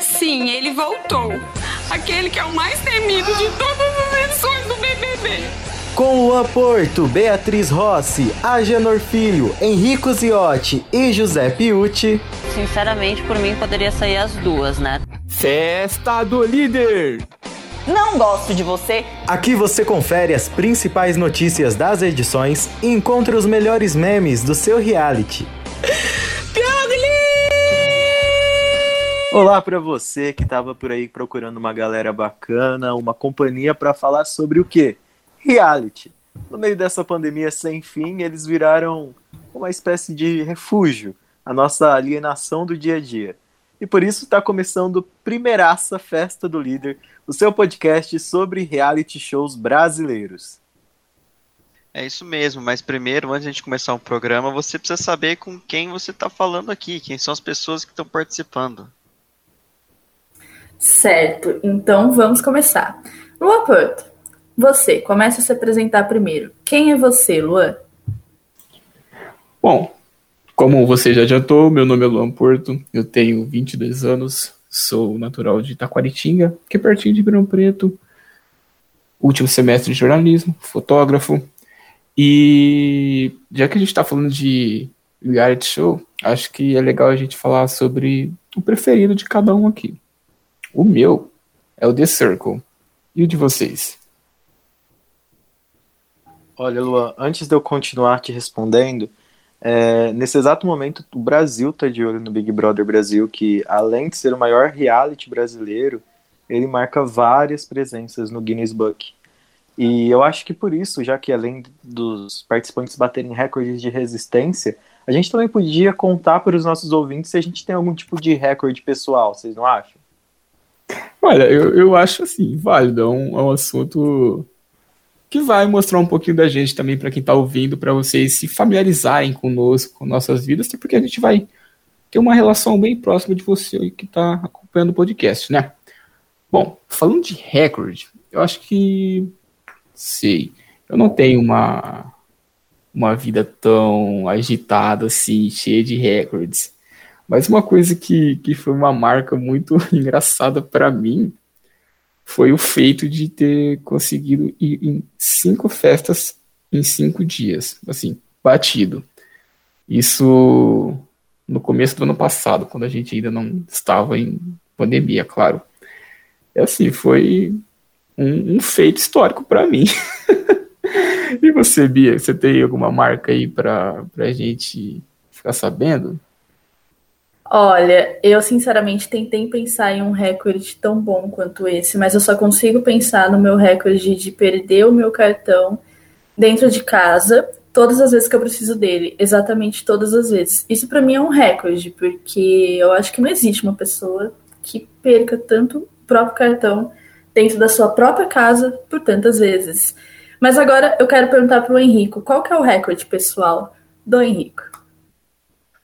Sim, ele voltou. Aquele que é o mais temido de todas as edições do BBB. Com Luan Porto, Beatriz Rossi, Agenor Filho, Henrico Ziotti e José Piucci. Sinceramente, por mim poderia sair as duas, né? Festa do Líder! Não gosto de você. Aqui você confere as principais notícias das edições e encontra os melhores memes do seu reality. Olá para você que estava por aí procurando uma galera bacana, uma companhia para falar sobre o quê? Reality. No meio dessa pandemia sem fim, eles viraram uma espécie de refúgio, a nossa alienação do dia a dia. E por isso está começando Primeiraça Festa do Líder, o seu podcast sobre reality shows brasileiros. É isso mesmo, mas primeiro, antes de a gente começar o programa, você precisa saber com quem você está falando aqui, quem são as pessoas que estão participando. Certo, então vamos começar. Luan Porto, você, comece a se apresentar primeiro. Quem é você, Luan? Bom, como você já adiantou, meu nome é Luan Porto, eu tenho 22 anos, sou natural de Taquaritinga, que é pertinho de Ribeirão Preto, último semestre de jornalismo, fotógrafo, e já que a gente está falando de reality show, acho que é legal a gente falar sobre o preferido de cada um aqui. O meu é o The Circle. E o de vocês? Olha, Luan, antes de eu continuar te respondendo, é, nesse exato momento o Brasil está de olho no Big Brother Brasil, que além de ser o maior reality brasileiro, ele marca várias presenças no Guinness Book. E eu acho que por isso, já que além dos participantes baterem recordes de resistência, a gente também podia contar para os nossos ouvintes se a gente tem algum tipo de recorde pessoal, vocês não acham? Olha, eu, eu acho assim, válido, é um, é um assunto que vai mostrar um pouquinho da gente também para quem está ouvindo, para vocês se familiarizarem conosco, com nossas vidas, porque a gente vai ter uma relação bem próxima de você que está acompanhando o podcast, né? Bom, falando de recorde, eu acho que sei, eu não tenho uma uma vida tão agitada assim, cheia de recordes. Mas uma coisa que, que foi uma marca muito engraçada para mim foi o feito de ter conseguido ir em cinco festas em cinco dias, assim, batido. Isso no começo do ano passado, quando a gente ainda não estava em pandemia, claro. É assim, foi um, um feito histórico para mim. e você, Bia, você tem alguma marca aí para a gente ficar sabendo? Olha, eu sinceramente tentei pensar em um recorde tão bom quanto esse, mas eu só consigo pensar no meu recorde de perder o meu cartão dentro de casa todas as vezes que eu preciso dele, exatamente todas as vezes. Isso para mim é um recorde, porque eu acho que não existe uma pessoa que perca tanto o próprio cartão dentro da sua própria casa por tantas vezes. Mas agora eu quero perguntar para o Henrico, qual que é o recorde pessoal do Henrico?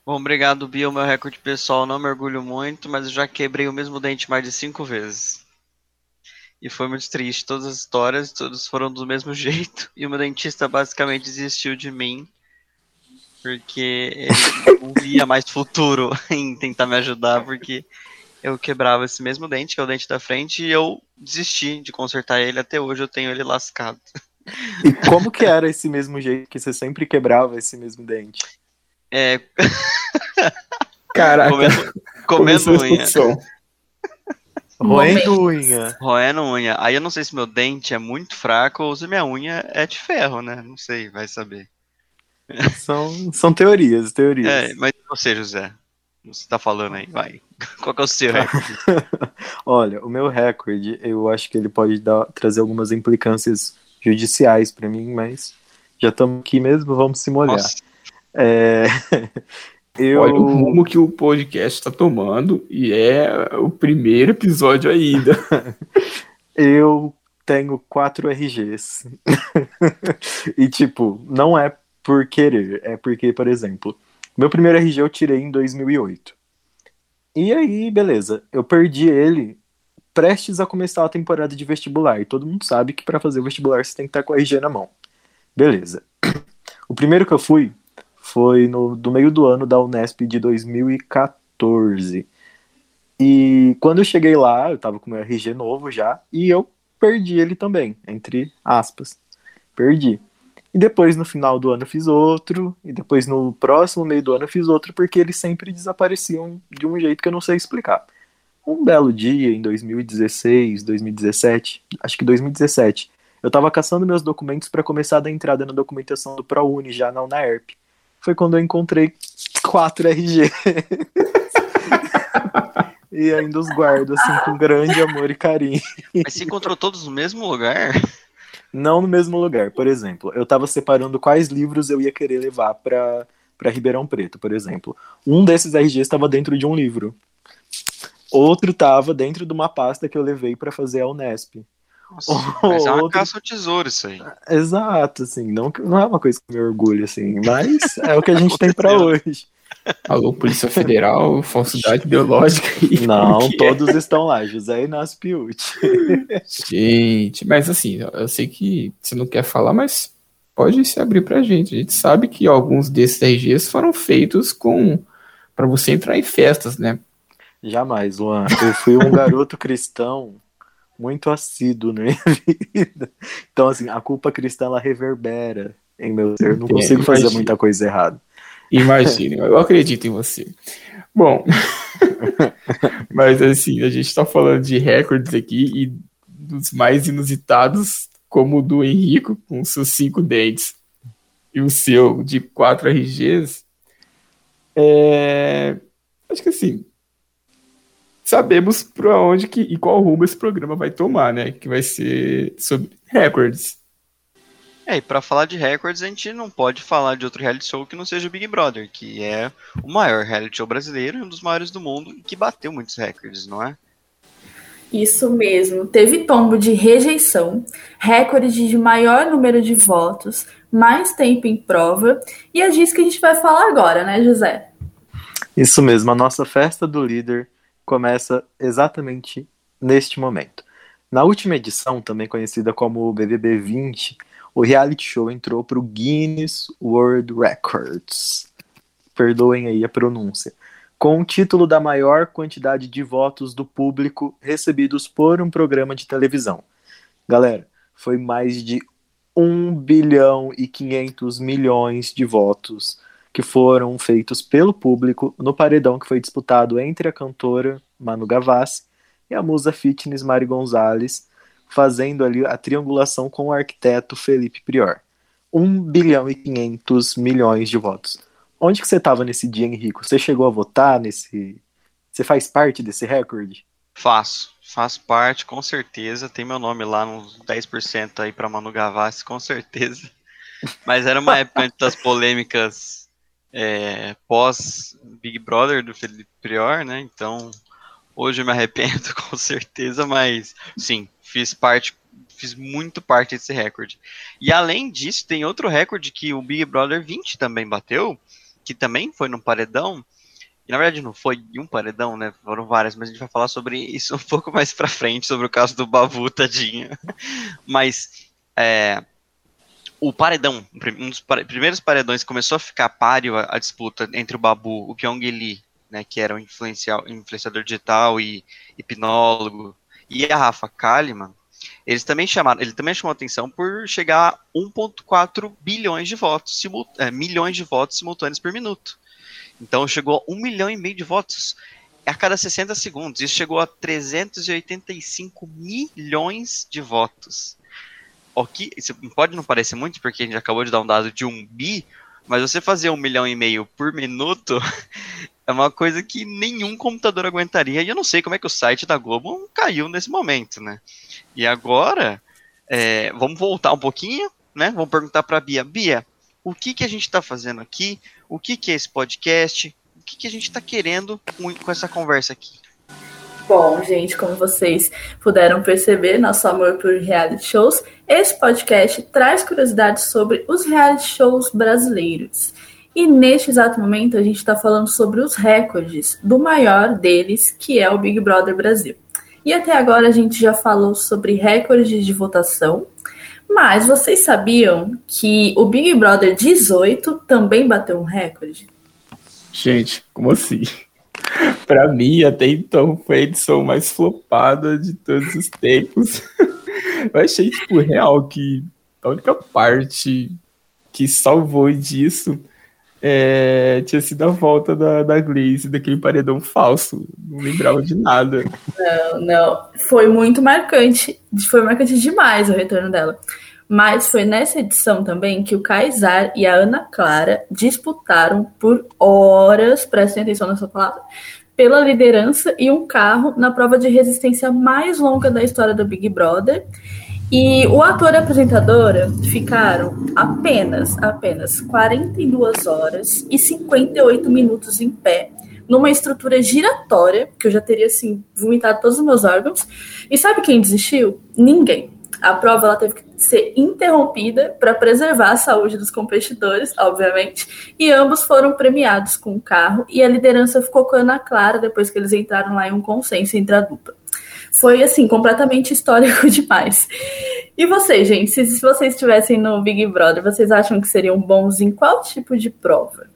Bom, obrigado, Bia. O meu recorde pessoal não me orgulho muito, mas eu já quebrei o mesmo dente mais de cinco vezes. E foi muito triste. Todas as histórias, todas foram do mesmo jeito. E o meu dentista basicamente desistiu de mim. Porque ele não via mais futuro em tentar me ajudar, porque eu quebrava esse mesmo dente, que é o dente da frente, e eu desisti de consertar ele. Até hoje eu tenho ele lascado. E como que era esse mesmo jeito que você sempre quebrava esse mesmo dente? É. Caraca. Comendo, comendo unha. Roendo unha. Roendo unha. Aí eu não sei se meu dente é muito fraco ou se minha unha é de ferro, né? Não sei, vai saber. São, são teorias, teorias. É, mas você, José, você tá falando aí, vai. Qual que é o seu recorde? Olha, o meu recorde, eu acho que ele pode dar, trazer algumas implicâncias judiciais para mim, mas já estamos aqui mesmo, vamos se molhar. Nossa. É, eu... Olha o rumo que o podcast está tomando e é o primeiro episódio ainda. eu tenho quatro RGs. e, tipo, não é por querer, é porque, por exemplo, meu primeiro RG eu tirei em 2008. E aí, beleza, eu perdi ele prestes a começar a temporada de vestibular. E todo mundo sabe que para fazer o vestibular você tem que estar com o RG na mão. Beleza. O primeiro que eu fui foi no, do meio do ano da Unesp de 2014. 2014. E quando eu cheguei lá, eu tava com meu RG novo já, e eu perdi ele também, entre aspas. Perdi. E depois no final do ano eu fiz outro, e depois no próximo meio do ano eu fiz outro, porque eles sempre desapareciam de um jeito que eu não sei explicar. Um belo dia, em 2016, 2017, acho que 2017, eu tava caçando meus documentos para começar a dar entrada na documentação do ProUni já na UNAERP. Foi quando eu encontrei quatro RG. e ainda os guardo, assim, com grande amor e carinho. Mas você encontrou todos no mesmo lugar? Não no mesmo lugar. Por exemplo, eu tava separando quais livros eu ia querer levar para para Ribeirão Preto, por exemplo. Um desses RGs estava dentro de um livro. Outro estava dentro de uma pasta que eu levei para fazer a Unesp. Nossa, mas é uma caça ao tesouro isso aí. Exato, assim, não, não é uma coisa que me orgulho, assim, mas é o que a gente tem para hoje. Alô, Polícia Federal, falsidade biológica. Não, todos é? estão lá, José Inácio Piucci. Gente, mas assim, eu sei que você não quer falar, mas pode se abrir pra gente. A gente sabe que alguns desses RGs foram feitos com para você entrar em festas, né? Jamais, Luan. Eu fui um garoto cristão muito assíduo na minha vida. Então, assim, a culpa cristã ela reverbera em meu ser. Eu não consigo fazer muita coisa errada. Imagine, eu acredito em você. Bom, mas assim, a gente está falando de recordes aqui e dos mais inusitados, como o do Henrico, com seus cinco dentes, e o seu de quatro RGs. É... Acho que assim, sabemos para onde que, e qual rumo esse programa vai tomar, né? Que vai ser sobre recordes. É, e pra falar de recordes, a gente não pode falar de outro reality show que não seja o Big Brother, que é o maior reality show brasileiro e um dos maiores do mundo e que bateu muitos recordes, não é? Isso mesmo. Teve tombo de rejeição, recorde de maior número de votos, mais tempo em prova, e é disso que a gente vai falar agora, né, José? Isso mesmo. A nossa festa do líder começa exatamente neste momento. Na última edição, também conhecida como BBB 20, o reality show entrou para o Guinness World Records. Perdoem aí a pronúncia. Com o título da maior quantidade de votos do público recebidos por um programa de televisão. Galera, foi mais de 1 bilhão e 500 milhões de votos que foram feitos pelo público no paredão que foi disputado entre a cantora Manu Gavassi e a musa fitness Mari Gonzalez, fazendo ali a triangulação com o arquiteto Felipe Prior. 1 bilhão e 500 milhões de votos. Onde que você estava nesse dia, Henrico? Você chegou a votar nesse... Você faz parte desse recorde? Faço, faço parte, com certeza. Tem meu nome lá, uns 10% aí para Manu Gavassi, com certeza. Mas era uma época das polêmicas é, pós Big Brother do Felipe Prior, né? Então, hoje eu me arrependo com certeza, mas sim, fiz parte, fiz muito parte desse recorde. E além disso, tem outro recorde que o Big Brother 20 também bateu, que também foi no paredão. E na verdade não foi um paredão, né? Foram várias, mas a gente vai falar sobre isso um pouco mais pra frente, sobre o caso do Babu, tadinho. mas é, o paredão, um dos primeiros paredões começou a ficar páreo a, a disputa entre o Babu, o Pyong Lee, né, que era um influenciador digital e hipnólogo, e a Rafa Kalimann, eles também chamaram, ele também chamou atenção por chegar a 1.4 bilhões de votos, é, milhões de votos simultâneos por minuto. Então chegou a 1 milhão e meio de votos a cada 60 segundos. Isso chegou a 385 milhões de votos. O que isso pode não parecer muito, porque a gente acabou de dar um dado de 1 bi, mas você fazer um milhão e meio por minuto é uma coisa que nenhum computador aguentaria. E eu não sei como é que o site da Globo caiu nesse momento, né? E agora, é, vamos voltar um pouquinho, né? Vamos perguntar para a Bia. Bia, o que, que a gente está fazendo aqui? O que, que é esse podcast? O que, que a gente está querendo com, com essa conversa aqui? Bom, gente, como vocês puderam perceber, nosso amor por reality shows, esse podcast traz curiosidades sobre os reality shows brasileiros. E neste exato momento a gente está falando sobre os recordes do maior deles, que é o Big Brother Brasil. E até agora a gente já falou sobre recordes de votação, mas vocês sabiam que o Big Brother 18 também bateu um recorde? Gente, como assim? pra mim, até então, foi a edição mais flopada de todos os tempos. Eu achei, tipo, real que a única parte que salvou disso é, tinha sido a volta da, da Glaze, daquele paredão falso. Não lembrava de nada. Não, não. Foi muito marcante. Foi marcante demais o retorno dela. Mas foi nessa edição também que o Kaysar e a Ana Clara disputaram por horas, prestem atenção nessa palavra, pela liderança e um carro na prova de resistência mais longa da história do Big Brother. E o ator e a apresentadora ficaram apenas, apenas 42 horas e 58 minutos em pé, numa estrutura giratória, que eu já teria, assim, vomitado todos os meus órgãos. E sabe quem desistiu? Ninguém. A prova ela teve que ser interrompida para preservar a saúde dos competidores, obviamente, e ambos foram premiados com o carro e a liderança ficou com a Ana Clara depois que eles entraram lá em um consenso entre a dupla. Foi assim, completamente histórico demais. E vocês, gente, se, se vocês estivessem no Big Brother, vocês acham que seriam bons em qual tipo de prova?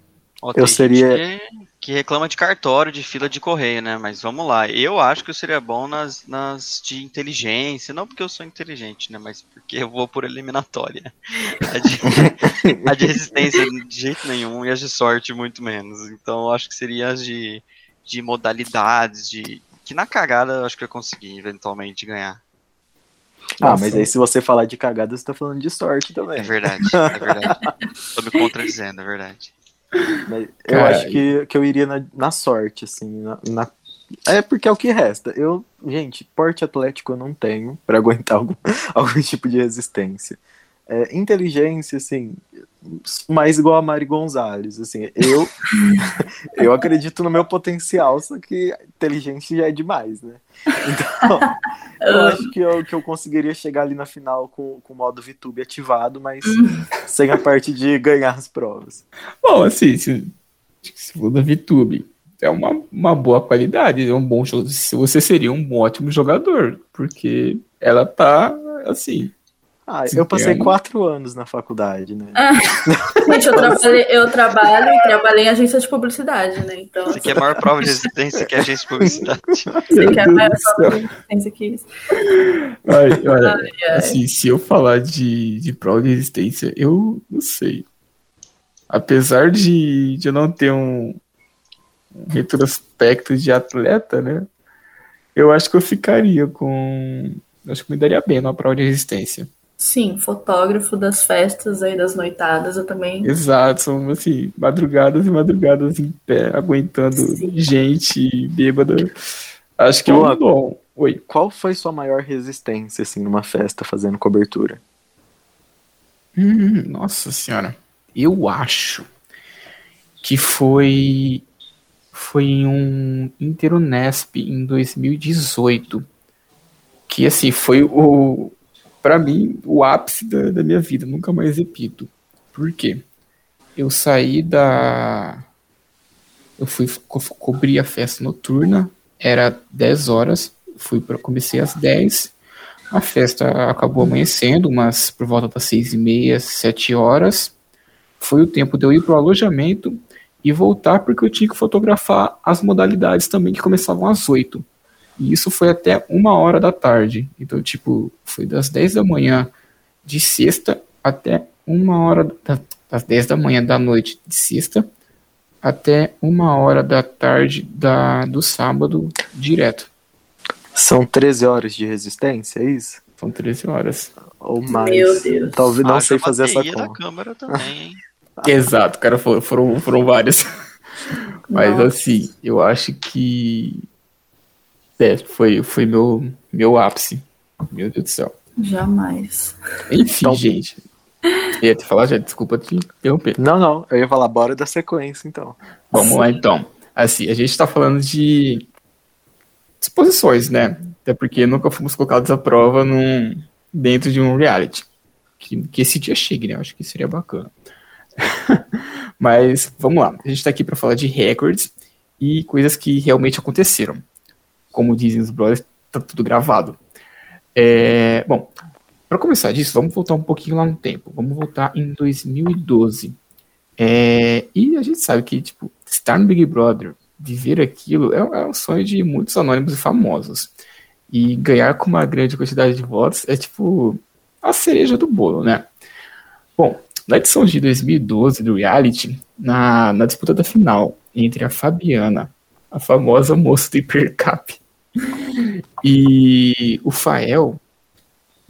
Eu seria- que- reclama de cartório, de fila de correio, né? Mas vamos lá. Eu acho que eu seria bom nas, nas de inteligência. Não porque eu sou inteligente, né? Mas porque eu vou por eliminatória. A de, a de resistência de jeito nenhum e as de sorte muito menos. Então eu acho que seria as de, de modalidades, de. Que na cagada eu acho que eu consegui eventualmente ganhar. Ah, Nossa. mas aí se você falar de cagada, você tá falando de sorte também. É verdade, é verdade. Tô me contradizendo, é verdade. Mas eu acho que, que eu iria na, na sorte, assim. Na, na- É porque é o que resta. Eu, gente, porte atlético eu não tenho pra aguentar algum, algum tipo de resistência. É, inteligência, assim, mais igual a Mari Gonzalez, assim, eu eu acredito no meu potencial, só que inteligência já é demais, né? Então, eu acho que eu, que eu conseguiria chegar ali na final com, com o modo VTube ativado, mas sem a parte de ganhar as provas. Bom, assim, se, se for da VTube, é uma, uma boa qualidade, é um bom jogo. Você seria um ótimo jogador, porque ela tá, assim, Ah, eu passei quatro anos na faculdade, né? Gente, eu, trabalhei, eu trabalho e trabalhei em agência de publicidade, né? Então, Isso aqui é a maior prova de resistência que a agência de publicidade. você quer mais do céu. prova de resistência que isso? Ai, olha, Ai, ai. assim, se eu falar de, de prova de resistência, eu não sei. Apesar de, de eu não ter um, um retrospecto de atleta, né? Eu acho que eu ficaria com. Acho que me daria bem numa prova de resistência. Sim, fotógrafo das festas aí, das noitadas, eu também. Exato, são assim, madrugadas e madrugadas em pé, aguentando Sim. gente bêbada. Acho que é Boa. um bom. Oi. Qual foi sua maior resistência, assim, numa festa fazendo cobertura? Hum, nossa senhora. Eu acho que foi foi em um Interunesp em 2018 que assim foi o para mim o ápice da, da minha vida. Nunca mais repito. Por quê? Eu saí da eu fui co cobrir a festa noturna, era 10 horas, fui para comecei às 10 a festa acabou amanhecendo, mas por volta das seis e meia, sete horas. Foi o tempo de eu ir para o alojamento e voltar, porque eu tinha que fotografar as modalidades também, que começavam às oito. E isso foi até uma hora da tarde. Então, tipo, foi das 10 da manhã de sexta até uma hora da, das 10 da manhã da noite de sexta até uma hora da tarde da, do sábado direto. São 13 horas de resistência, é isso? São 13 horas. Ou mais? Meu Deus. Talvez não Haja sei fazer essa conta. câmera também, hein? Exato, cara, foram, foram, foram várias. Mas Nossa. assim, eu acho que é, foi, foi meu, meu ápice. Meu Deus do céu. Jamais. Enfim, Então- gente. Eu ia te falar já, desculpa te interromper. Não, não, eu ia falar, bora da sequência, então. Vamos lá então. Assim, a gente tá falando de disposições, né? Até porque nunca fomos colocados à prova num, dentro de um reality. Que, que esse dia chegue, né? Eu acho que seria bacana. Mas vamos lá. A gente tá aqui para falar de recordes e coisas que realmente aconteceram. Como dizem os brothers, tá tudo gravado. É, bom, para começar disso, vamos voltar um pouquinho lá no tempo. Vamos voltar em 2012. É, e a gente sabe que, tipo, estar no Big Brother viver aquilo é, é um sonho de muitos anônimos e famosos. E ganhar com uma grande quantidade de votos é tipo a cereja do bolo, né? Bom, na edição de 2012 do reality, na, na disputa da final entre a Fabiana, a famosa moça do Hipercap, e o Fael,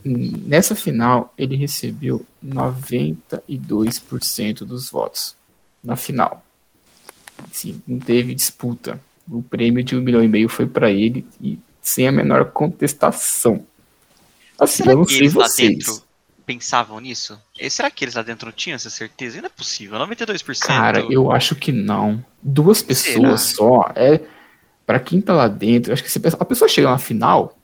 nessa final ele recebeu 92% dos votos. Na final. Sim, não teve disputa. O prêmio de um milhão e meio foi para ele e sem a menor contestação. Assim, Será eu não sei vocês pensavam nisso? E será que eles lá dentro não tinham essa certeza? Não é possível, 92%. Cara, eu acho que não. Duas pessoas será? só. É para quem tá lá dentro, acho que se a pessoa chega na final,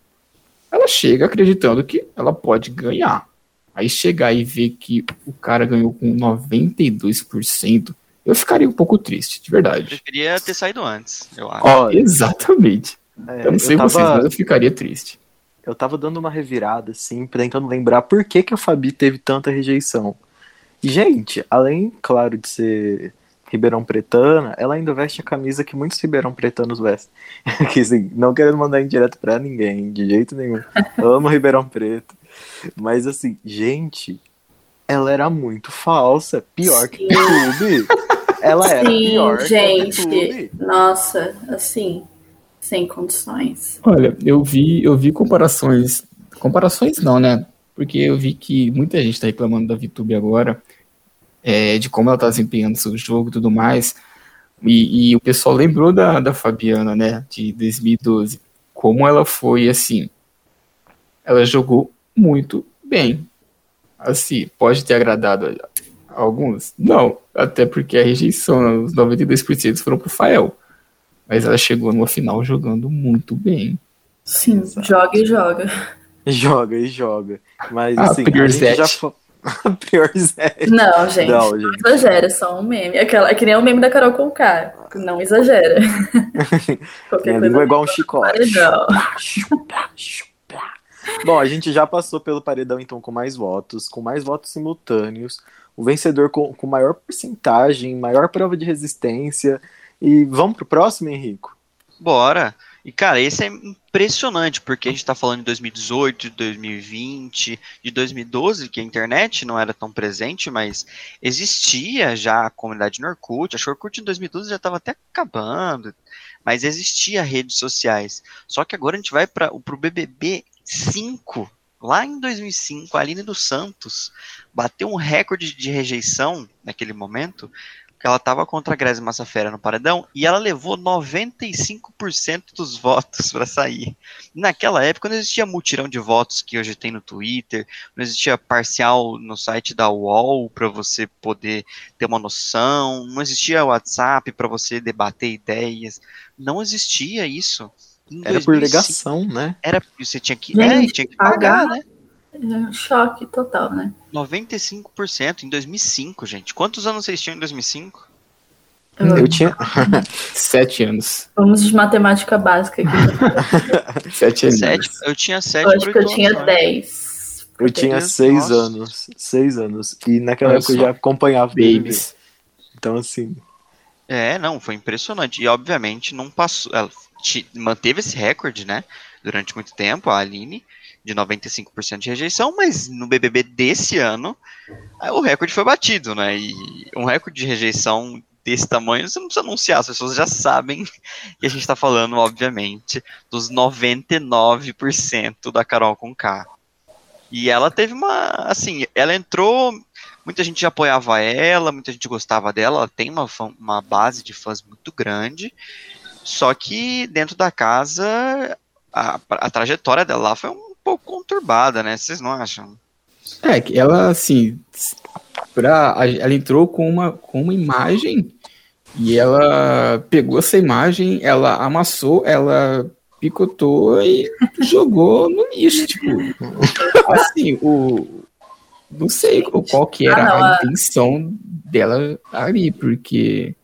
ela chega acreditando que ela pode ganhar. Aí chegar e ver que o cara ganhou com 92%, eu ficaria um pouco triste, de verdade. Eu preferia ter saído antes, eu acho. Oh, exatamente. É, eu não sei eu tava... vocês, mas eu ficaria triste eu tava dando uma revirada, assim, tentando lembrar por que, que a Fabi teve tanta rejeição. Gente, além, claro, de ser Ribeirão Pretana, ela ainda veste a camisa que muitos Ribeirão Pretanos vestem. que, assim, não querendo mandar indireto pra ninguém, de jeito nenhum. Eu amo Ribeirão Preto. Mas, assim, gente, ela era muito falsa. Pior Sim. que YouTube. Ela Sim, era pior gente. que Nossa, assim, sem condições. Olha, eu vi, eu vi comparações, comparações não, né? Porque eu vi que muita gente está reclamando da VTube agora, é, de como ela está desempenhando seu jogo e tudo mais. E, e, o pessoal lembrou da, da Fabiana, né, de 2012, como ela foi assim. Ela jogou muito bem. Assim, pode ter agradado a alguns? Não, até porque a rejeição, os 92% foram pro Fael. Mas ela chegou no final jogando muito bem. Sim, Exato. joga e joga. Joga e joga. Mas ah, assim, a gente já foi. Priorizete. Não, gente. Não, gente. Não exagera, é só um meme. Aquela, é que nem o meme da Carol com K. Não exagera. Qualquer coisa. É igual um chicote. Bom, a gente já passou pelo paredão, então, com mais votos, com mais votos simultâneos. O vencedor com, com maior porcentagem, maior prova de resistência. E vamos pro próximo, Henrico? Bora. E, cara, esse é impressionante, porque a gente tá falando de 2018, de 2020, de 2012, que a internet não era tão presente, mas existia já a comunidade no Orkut. Acho que o Orkut em 2012 já estava até acabando, mas existia redes sociais. Só que agora a gente vai para o BBB 5, lá em 2005, a Aline dos Santos bateu um recorde de rejeição naquele momento, que ela estava contra a Grazi Massafera no paredão e ela levou 95% dos votos para sair. Naquela época não existia mutirão de votos que hoje tem no Twitter, não existia parcial no site da UOL para você poder ter uma noção, não existia WhatsApp para você debater ideias, não existia isso. Em Era 2005, por ligação, né? Era você tinha que, é, tinha que pagar, né? É choque total, né? 95% em 2005, gente. Quantos anos vocês tinham em 2005? Eu, eu tinha sete anos. Vamos de matemática básica aqui. sete anos. Sete, eu tinha sete. Eu acho que eu tinha anos. dez. Eu tinha seis Nossa. anos. Seis anos. E naquela época eu já acompanhava Babies. Então, assim. É, não, foi impressionante. E obviamente não passou. Ela manteve esse recorde, né? Durante muito tempo, a Aline de 95% de rejeição, mas no BBB desse ano o recorde foi batido, né? E um recorde de rejeição desse tamanho, você não precisa anunciar, as pessoas já sabem que a gente está falando, obviamente, dos 99% da Carol com K. E ela teve uma, assim, ela entrou, muita gente apoiava ela, muita gente gostava dela, ela tem uma, uma base de fãs muito grande, só que dentro da casa a, a trajetória dela foi um pouco conturbada, né? Vocês não acham? É, que ela, assim, pra, ela entrou com uma, com uma imagem e ela pegou essa imagem, ela amassou, ela picotou e jogou no lixo, tipo, assim, o não sei qual que era ah, não, a intenção dela ali, porque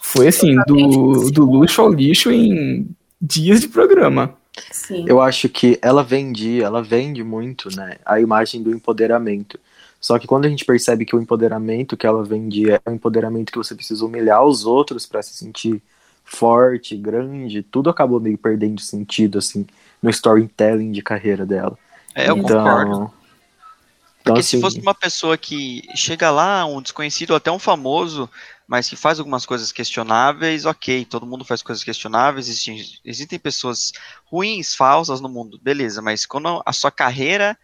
foi assim, do, do luxo ao lixo em dias de programa. Sim. Eu acho que ela vende, ela vende muito, né, a imagem do empoderamento. Só que quando a gente percebe que o empoderamento que ela vendia é um empoderamento que você precisa humilhar os outros para se sentir forte, grande, tudo acabou meio perdendo sentido, assim, no storytelling de carreira dela. É, eu então, concordo. Então, Porque assim, se fosse uma pessoa que chega lá, um desconhecido ou até um famoso, mas que faz algumas coisas questionáveis, ok, todo mundo faz coisas questionáveis, existem, existem pessoas ruins, falsas no mundo, beleza, mas quando a sua carreira,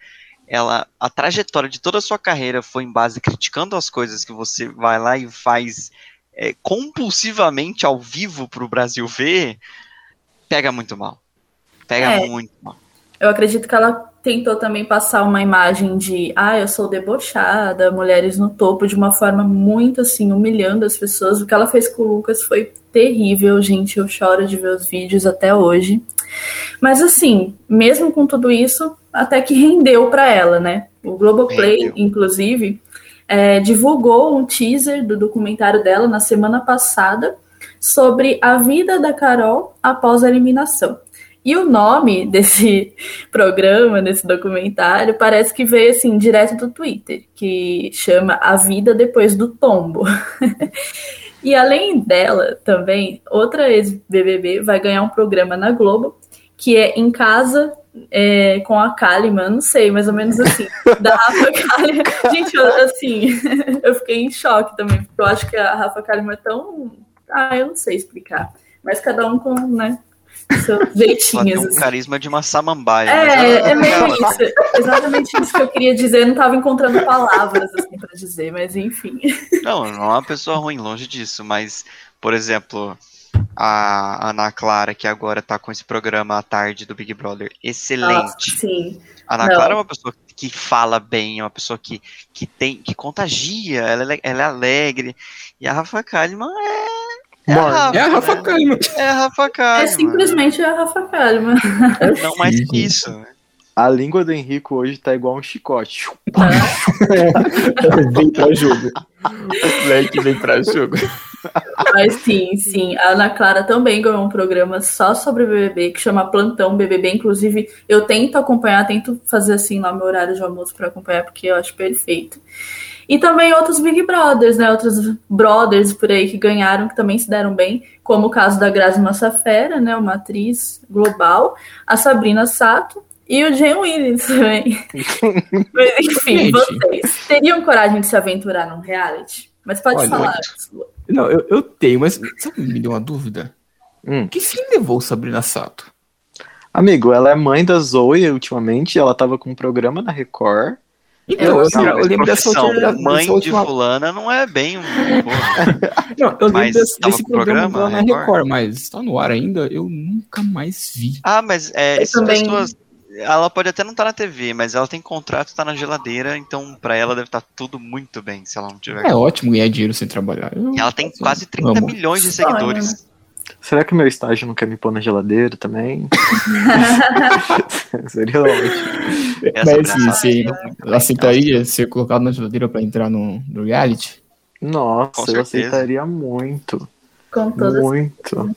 ela, a trajetória de toda a sua carreira foi em base criticando as coisas que você vai lá e faz é, compulsivamente ao vivo para o Brasil ver, pega muito mal. Pega É. muito mal. Eu acredito que ela tentou também passar uma imagem de, ah, eu sou debochada, mulheres no topo, de uma forma muito assim, humilhando as pessoas. O que ela fez com o Lucas foi terrível, gente. Eu choro de ver os vídeos até hoje. Mas assim, mesmo com tudo isso, até que rendeu para ela, né? O Globoplay, Rendeu. inclusive, é, divulgou um teaser do documentário dela na semana passada sobre a vida da Carol após a eliminação. E o nome desse programa, desse documentário, parece que veio assim direto do Twitter, que chama A Vida Depois do Tombo. e além dela, também, outra ex-BBB vai ganhar um programa na Globo, que é Em Casa é, com a Kalimann, não sei, mais ou menos assim, da Rafa Kalimann. Gente, eu, assim, eu fiquei em choque também, porque eu acho que a Rafa Kalimann é tão. Ah, eu não sei explicar. Mas cada um com, né, tem jeitinhos. um assim. carisma de uma samambaia. mas ela- É, é meio ela- isso. Exatamente isso que eu queria dizer. Eu não estava encontrando palavras assim para dizer, mas enfim. Não, não é uma pessoa ruim, longe disso, mas, por exemplo, a Ana Clara, que agora tá com esse programa à tarde do Big Brother, excelente. Nossa, sim. A Ana não. Clara é uma pessoa que fala bem, é uma pessoa que, que tem, que contagia, ela é, ela é alegre. E a Rafa Kalimann é. É a. Rafa, É a Rafa né? Kalimann. É a Rafa É Kalimann. simplesmente a Rafa Kalimann. Não mais que isso. a língua do Henrico hoje tá igual um chicote. vem pra jogo. O moleque vem pra jogo. Mas sim, sim. A Ana Clara também ganhou um programa só sobre BBB que chama Plantão BBB. Inclusive, eu tento acompanhar, tento fazer assim lá meu horário de almoço para acompanhar, porque eu acho perfeito. E também outros Big Brothers, né? Outros brothers por aí que ganharam, que também se deram bem, como o caso da Grazi Massafera, né? Uma atriz global, a Sabrina Sato e o Jay Williams também. Mas enfim, Gente. vocês teriam coragem de se aventurar num reality? Mas pode Olha, falar. Não, eu, eu tenho, mas sabe o que me deu uma dúvida? Hum. Que fim levou Sabrina Sato? Amigo, ela é mãe da Zoe ultimamente, ela tava com um programa na Record. Então, Eu eu, eu lembro dessa última, mãe dessa de última fulana não é bem um. Porra. Não, eu lembro Mas desse, desse programa, programa, na Record? Record, mas tá no ar ainda, eu nunca mais vi. Ah, mas é, essas também- pessoas. Ela pode até não estar na TV, mas ela tem contrato, tá na geladeira, então pra ela deve estar tudo muito bem se ela não tiver. É ótimo ganhar dinheiro sem trabalhar. Eu- Ela tem quase 30 Amo. milhões de Sonho, seguidores. Será que meu estágio não quer me pôr na geladeira também? Seria ótimo. Essa Mas assim, engraçada. você Ela- aceitaria ser colocado na geladeira pra entrar no, no reality? Nossa, eu aceitaria muito. Com todas Muito.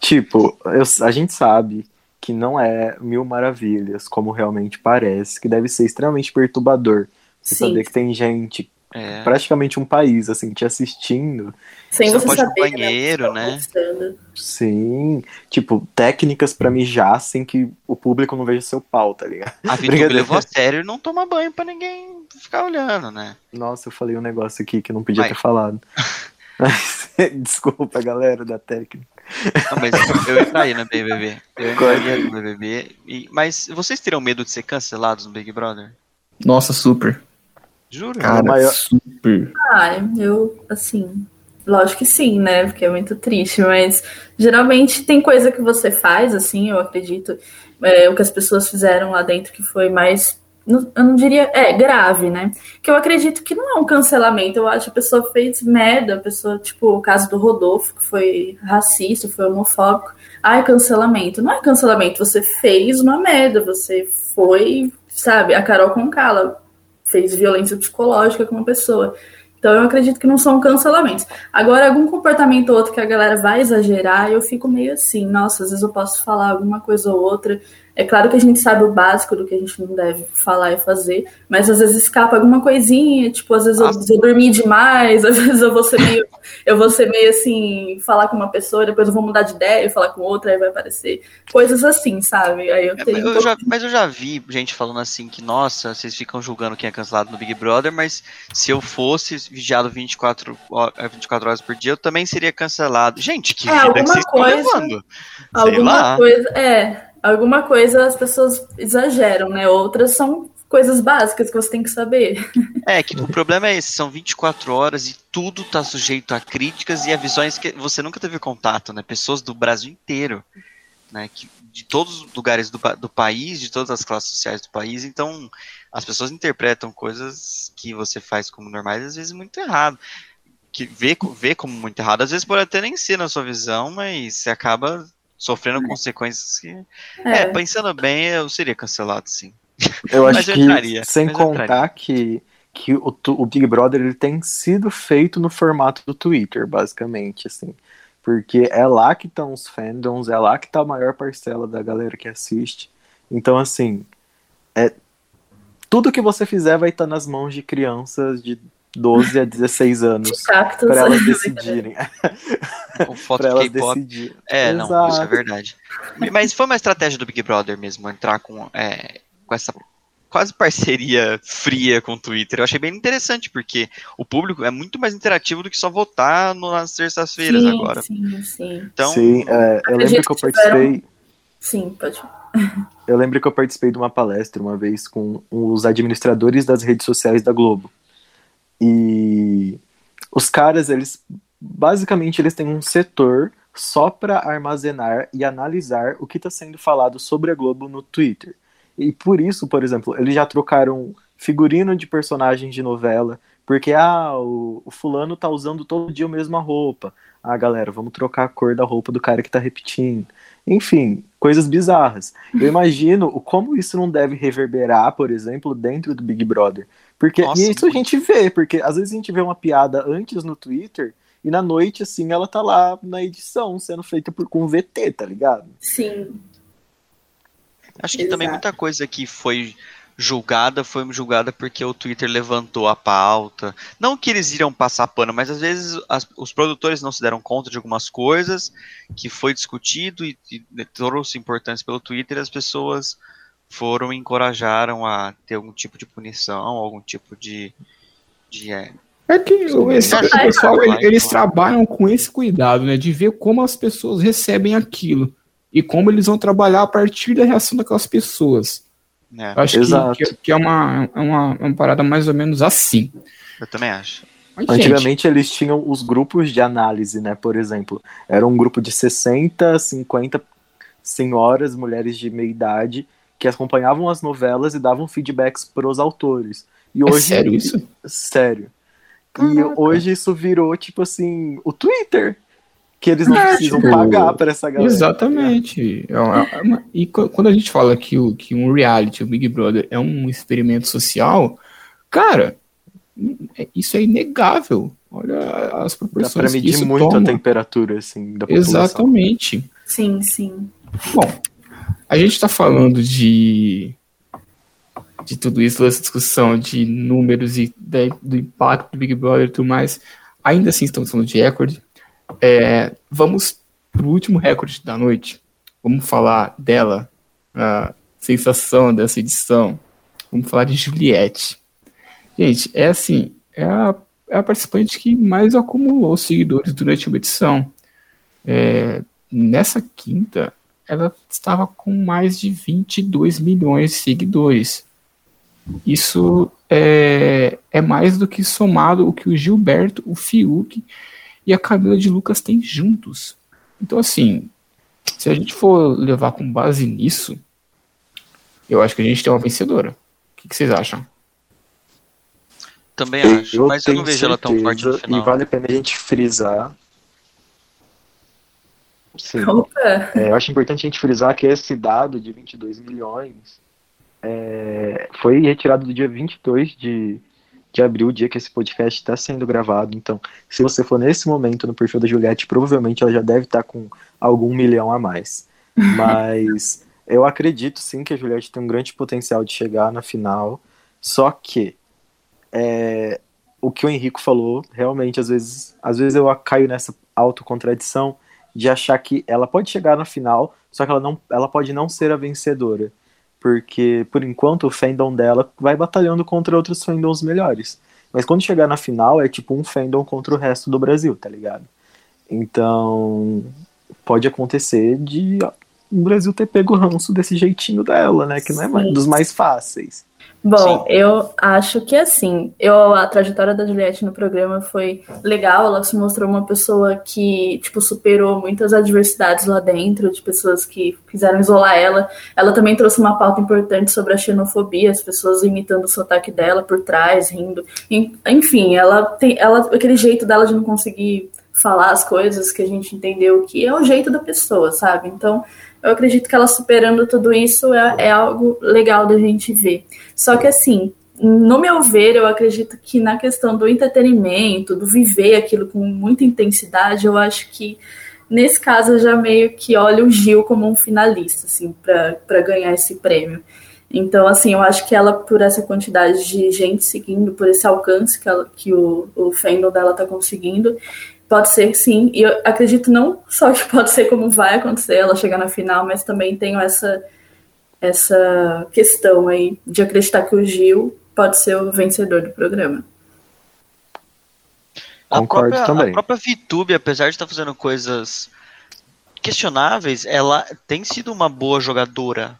Tipo, eu- a gente sabe que não é mil maravilhas, como realmente parece, que deve ser extremamente perturbador. Você Sim. saber que tem gente, É. praticamente um país, assim, te assistindo. Sem Você você pode ir no saber. banheiro, né? né? o que tá acontecendo. Sim. Tipo, técnicas pra mijar sem que o público não veja seu pau, tá ligado? A Brincadeira. levou a sério não tomar banho pra ninguém ficar olhando, né? Nossa, eu falei um negócio aqui que não podia Vai. ter falado. Mas, Desculpa, galera da técnica. Não, mas eu entraria no BBB. Eu entraria no BBB. E, mas vocês teriam medo de ser cancelados no Big Brother? Nossa, super. Juro? Cara, maior- super. Ah, eu, assim, lógico que sim, né? Porque é muito triste, mas geralmente tem coisa que você faz, assim, eu acredito, é, o que as pessoas fizeram lá dentro que foi mais, não- eu não diria, é, grave, né? Que eu acredito que não é um cancelamento, eu acho que a pessoa fez merda, a pessoa, tipo, o caso do Rodolfo, que foi racista, foi homofóbico, ai, cancelamento. Não é cancelamento, você fez uma merda, você foi, sabe, a Carol Concala fez violência psicológica com uma pessoa. Então eu acredito que não são cancelamentos. Agora, algum comportamento ou outro que a galera vai exagerar, eu fico meio assim, nossa, às vezes eu posso falar alguma coisa ou outra, É claro que a gente sabe o básico do que a gente não deve falar e fazer, mas às vezes escapa alguma coisinha, tipo, às vezes eu, eu dormi demais, às vezes eu vou ser meio, eu vou ser meio assim, falar com uma pessoa, depois eu vou mudar de ideia e falar com outra, aí vai aparecer coisas assim, sabe? Aí eu É, tenho mas, um eu já, mas eu já vi gente falando assim que, nossa, vocês ficam julgando quem é cancelado no Big Brother, mas se eu fosse vigiado 24, ho- eh, 24 horas por dia, eu também seria cancelado. Gente, que É, vida que alguma vocês estão coisa- levando? Sei alguma lá. coisa, é, alguma coisa as pessoas exageram, né? Outras são coisas básicas que você tem que saber. É, que o problema é esse, são 24 horas e tudo tá sujeito a críticas e a visões que você nunca teve contato, né? Pessoas do Brasil inteiro, né? Que, de todos os lugares do, do país, de todas as classes sociais do país, então as pessoas interpretam coisas que você faz como normais, às vezes muito errado. Que vê, vê como muito errado, às vezes pode até nem ser na sua visão, mas você acaba sofrendo consequências que. É, É. pensando bem, eu seria cancelado, sim. Eu Mas acho eu que, entraria, sem mas eu contar entraria. que, que o, tu- o Big Brother ele tem sido feito no formato do Twitter, basicamente, assim. Porque é lá que estão os fandoms, é lá que tá a maior parcela da galera que assiste. Então, assim, é, tudo que você fizer vai estar nas mãos de crianças de 12 a 16 anos. Pra elas decidirem. Com foto pra de K-pop. É, não, isso é Exato. verdade. Mas foi uma estratégia do Big Brother mesmo, entrar com, é, com essa quase parceria fria com o Twitter. Eu achei bem interessante, porque o público é muito mais interativo do que só votar no- nas terças-feiras sim, agora. Sim, sim. Então, Sim, é, eu lembro que eu que tiveram- participei. Sim, pode. Eu lembro que eu participei de uma palestra uma vez com os administradores das redes sociais da Globo. E os caras, eles basicamente eles têm um setor só para armazenar e analisar o que está sendo falado sobre a Globo no Twitter. E por isso, por exemplo, eles já trocaram figurino de personagens de novela, porque ah, o, o fulano tá usando todo dia a mesma roupa. Ah, galera, vamos trocar a cor da roupa do cara que tá repetindo. Enfim, coisas bizarras. Eu imagino o como isso não deve reverberar, por exemplo, dentro do Big Brother. Porque Nossa, e isso a gente vê, porque às vezes a gente vê uma piada antes no Twitter e na noite, assim, ela tá lá na edição, sendo feita por, com VT, tá ligado? Sim. acho que também Exato. muita coisa que foi julgada foi julgada porque o Twitter levantou a pauta. Não que eles iriam passar pano, mas às vezes as- os produtores não se deram conta de algumas coisas que foi discutido e, e trouxe importância pelo Twitter e as pessoas foram e encorajaram a ter algum tipo de punição, algum tipo de. de é, É que o- esse que pessoal, eles trabalham com esse cuidado, né? De ver como as pessoas recebem aquilo. E como eles vão trabalhar a partir da reação daquelas pessoas. Eu acho que- Exato. que, que é, uma, é uma, é uma parada mais ou menos assim. eu também acho. Mas, gente, Antigamente eles tinham os grupos de análise, né? Por exemplo, era um grupo de 60, 50 senhoras, mulheres de meia idade, que acompanhavam as novelas e davam feedbacks pros autores. E é hoje, sério isso? Sério. E Caraca. hoje isso virou, tipo assim, o Twitter. Que eles não É, precisam tipo, pagar pra essa galera. Exatamente. É uma- é uma- e qu- quando a gente fala que, o, que um reality, o Big Brother, é um experimento social, cara, é- isso é inegável. Olha as Dá proporções pra que medir isso muito toma. a temperatura, assim, da população. Exatamente. Sim, sim. Bom, a gente está falando de de tudo isso, toda essa discussão de números e da- do impacto do Big Brother e tudo mais. Ainda assim, estamos falando de recorde. É, vamos pro último recorde da noite. Vamos falar dela, a sensação dessa edição. Vamos falar de Juliette. Gente, é assim, é a, é a participante que mais acumulou seguidores durante uma edição. É, nessa quinta, ela estava com mais de 22 milhões de seguidores. Isso é, é mais do que somado o que o Gilberto, o Fiuk e a Camila de Lucas têm juntos. Então, assim, se a gente for levar com base nisso, eu acho que a gente tem uma vencedora. O que, que vocês acham? Também acho, mas eu não tenho vejo ela tão forte no certeza, final. E vale a pena a gente frisar. Sim. É, eu acho importante a gente frisar que esse dado de 22 milhões é, foi retirado do dia 22 de, de abril, o dia que esse podcast está sendo gravado. Então, se você for nesse momento no perfil da Juliette, provavelmente ela já deve estar com algum milhão a mais. Mas Eu acredito sim que a Juliette tem um grande potencial de chegar na final, só que é, o que o Henrico falou, realmente, às vezes, às vezes eu caio nessa autocontradição de achar que ela pode chegar na final, só que ela, não, ela pode não ser a vencedora. Porque, por enquanto, o fandom dela vai batalhando contra outros fandoms melhores. Mas quando chegar na final, é tipo um fandom contra o resto do Brasil, tá ligado? Então, pode acontecer de o Brasil ter pego ranço desse jeitinho dela, né? Que não é mais, dos mais fáceis. Bom, Sim. eu acho que assim, eu, a trajetória da Juliette no programa foi legal, ela se mostrou uma pessoa que, tipo, superou muitas adversidades lá dentro, de pessoas que quiseram isolar ela. Ela também trouxe uma pauta importante sobre a xenofobia, as pessoas imitando o sotaque dela por trás, rindo. Enfim, ela tem ela, aquele jeito dela de não conseguir falar as coisas que a gente entendeu que é o jeito da pessoa, sabe? Então, eu acredito que ela superando tudo isso é, é algo legal da gente ver. Só que assim, no meu ver, eu acredito que na questão do entretenimento, do viver aquilo com muita intensidade, eu acho que nesse caso eu já meio que olho o Gil como um finalista, assim, para ganhar esse prêmio. Então, assim, eu acho que ela, por essa quantidade de gente seguindo, por esse alcance que, ela, que o, o fandom dela tá conseguindo, Pode ser, sim. E eu acredito não só que pode ser como vai acontecer ela chegar na final, mas também tenho essa, essa questão aí de acreditar que o Gil pode ser o vencedor do programa. A Concordo própria, também. A própria VTube, apesar de estar fazendo coisas questionáveis, ela tem sido uma boa jogadora.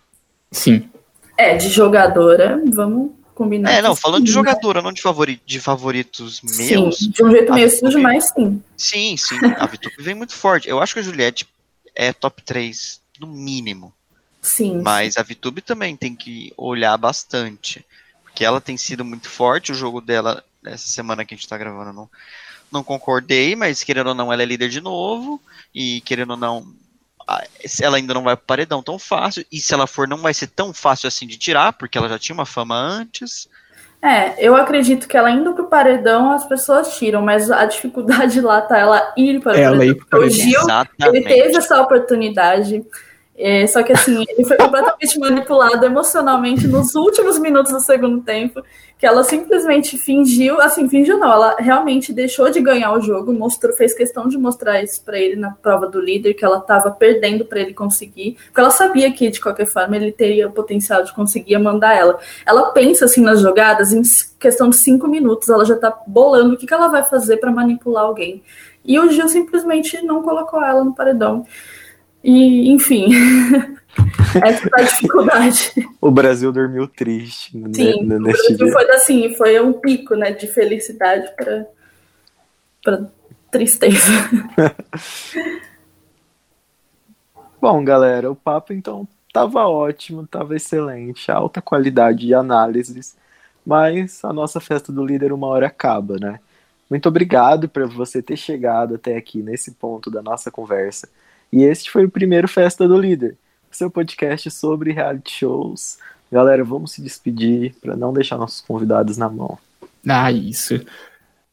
Sim. É, de jogadora, vamos combinar. É, não, falando sim, de jogadora, né? não de, favori de favoritos meus. Sim, de um jeito meio sujo, mas sim. Sim, sim. A Vitube vem muito forte. Eu acho que a Juliette é top 3, no mínimo. Sim. Mas a Vitube também tem que olhar bastante. Porque ela tem sido muito forte. O jogo dela, essa semana que a gente tá gravando, não, não concordei, mas querendo ou não, ela é líder de novo. E querendo ou não, ela ainda não vai pro paredão tão fácil, e se ela for, não vai ser tão fácil assim de tirar, porque ela já tinha uma fama antes. É, eu acredito que ela indo pro paredão as pessoas tiram, mas a dificuldade lá tá ela ir para ela o paredão. O Gil, ele teve essa oportunidade, é, só que assim, ele foi completamente manipulado emocionalmente nos últimos minutos do segundo tempo, que ela simplesmente fingiu, assim, fingiu não, ela realmente deixou de ganhar o jogo, mostrou, fez questão de mostrar isso para ele na prova do líder, que ela estava perdendo para ele conseguir, porque ela sabia que de qualquer forma ele teria o potencial de conseguir mandar ela. Ela pensa assim nas jogadas em questão de cinco minutos, ela já tá bolando o que, que ela vai fazer para manipular alguém. E o Gil simplesmente não colocou ela no paredão. E, enfim, essa é a dificuldade. O Brasil dormiu triste. Sim, né, o Brasil dia. foi assim, foi um pico né, de felicidade para tristeza. Bom, galera, o papo então tava ótimo, tava excelente, alta qualidade de análises, mas a nossa festa do líder uma hora acaba, né? Muito obrigado por você ter chegado até aqui nesse ponto da nossa conversa. E este foi o primeiro Festa do Líder, seu podcast sobre reality shows. Galera, vamos se despedir para não deixar nossos convidados na mão. Ah, isso.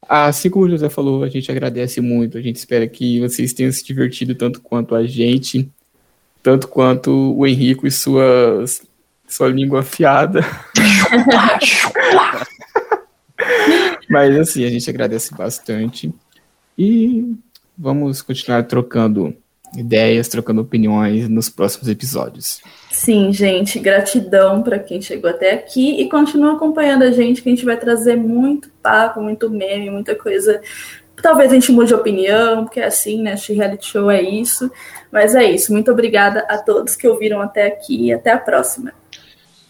Assim como o José falou, a gente agradece muito. A gente espera que vocês tenham se divertido tanto quanto a gente, tanto quanto o Henrico e sua língua afiada. Mas assim, a gente agradece bastante. E vamos continuar trocando ideias, trocando opiniões nos próximos episódios. Sim, gente, gratidão para quem chegou até aqui e continua acompanhando a gente, que a gente vai trazer muito papo, muito meme, muita coisa. Talvez a gente mude de opinião, porque é assim, né? Este reality show é isso. Mas é isso. Muito obrigada a todos que ouviram até aqui e até a próxima.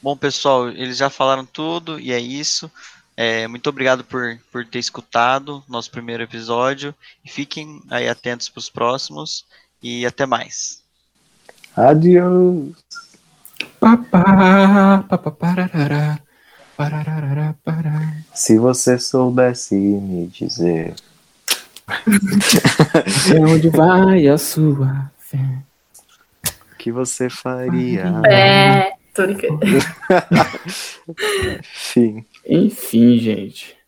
Bom, pessoal, eles já falaram tudo e é isso. É, muito obrigado por, por ter escutado nosso primeiro episódio e fiquem aí atentos para os próximos e até mais. Adiós. Se você soubesse me dizer onde vai a sua fé, o que você faria? É, tô Enfim. Enfim, gente.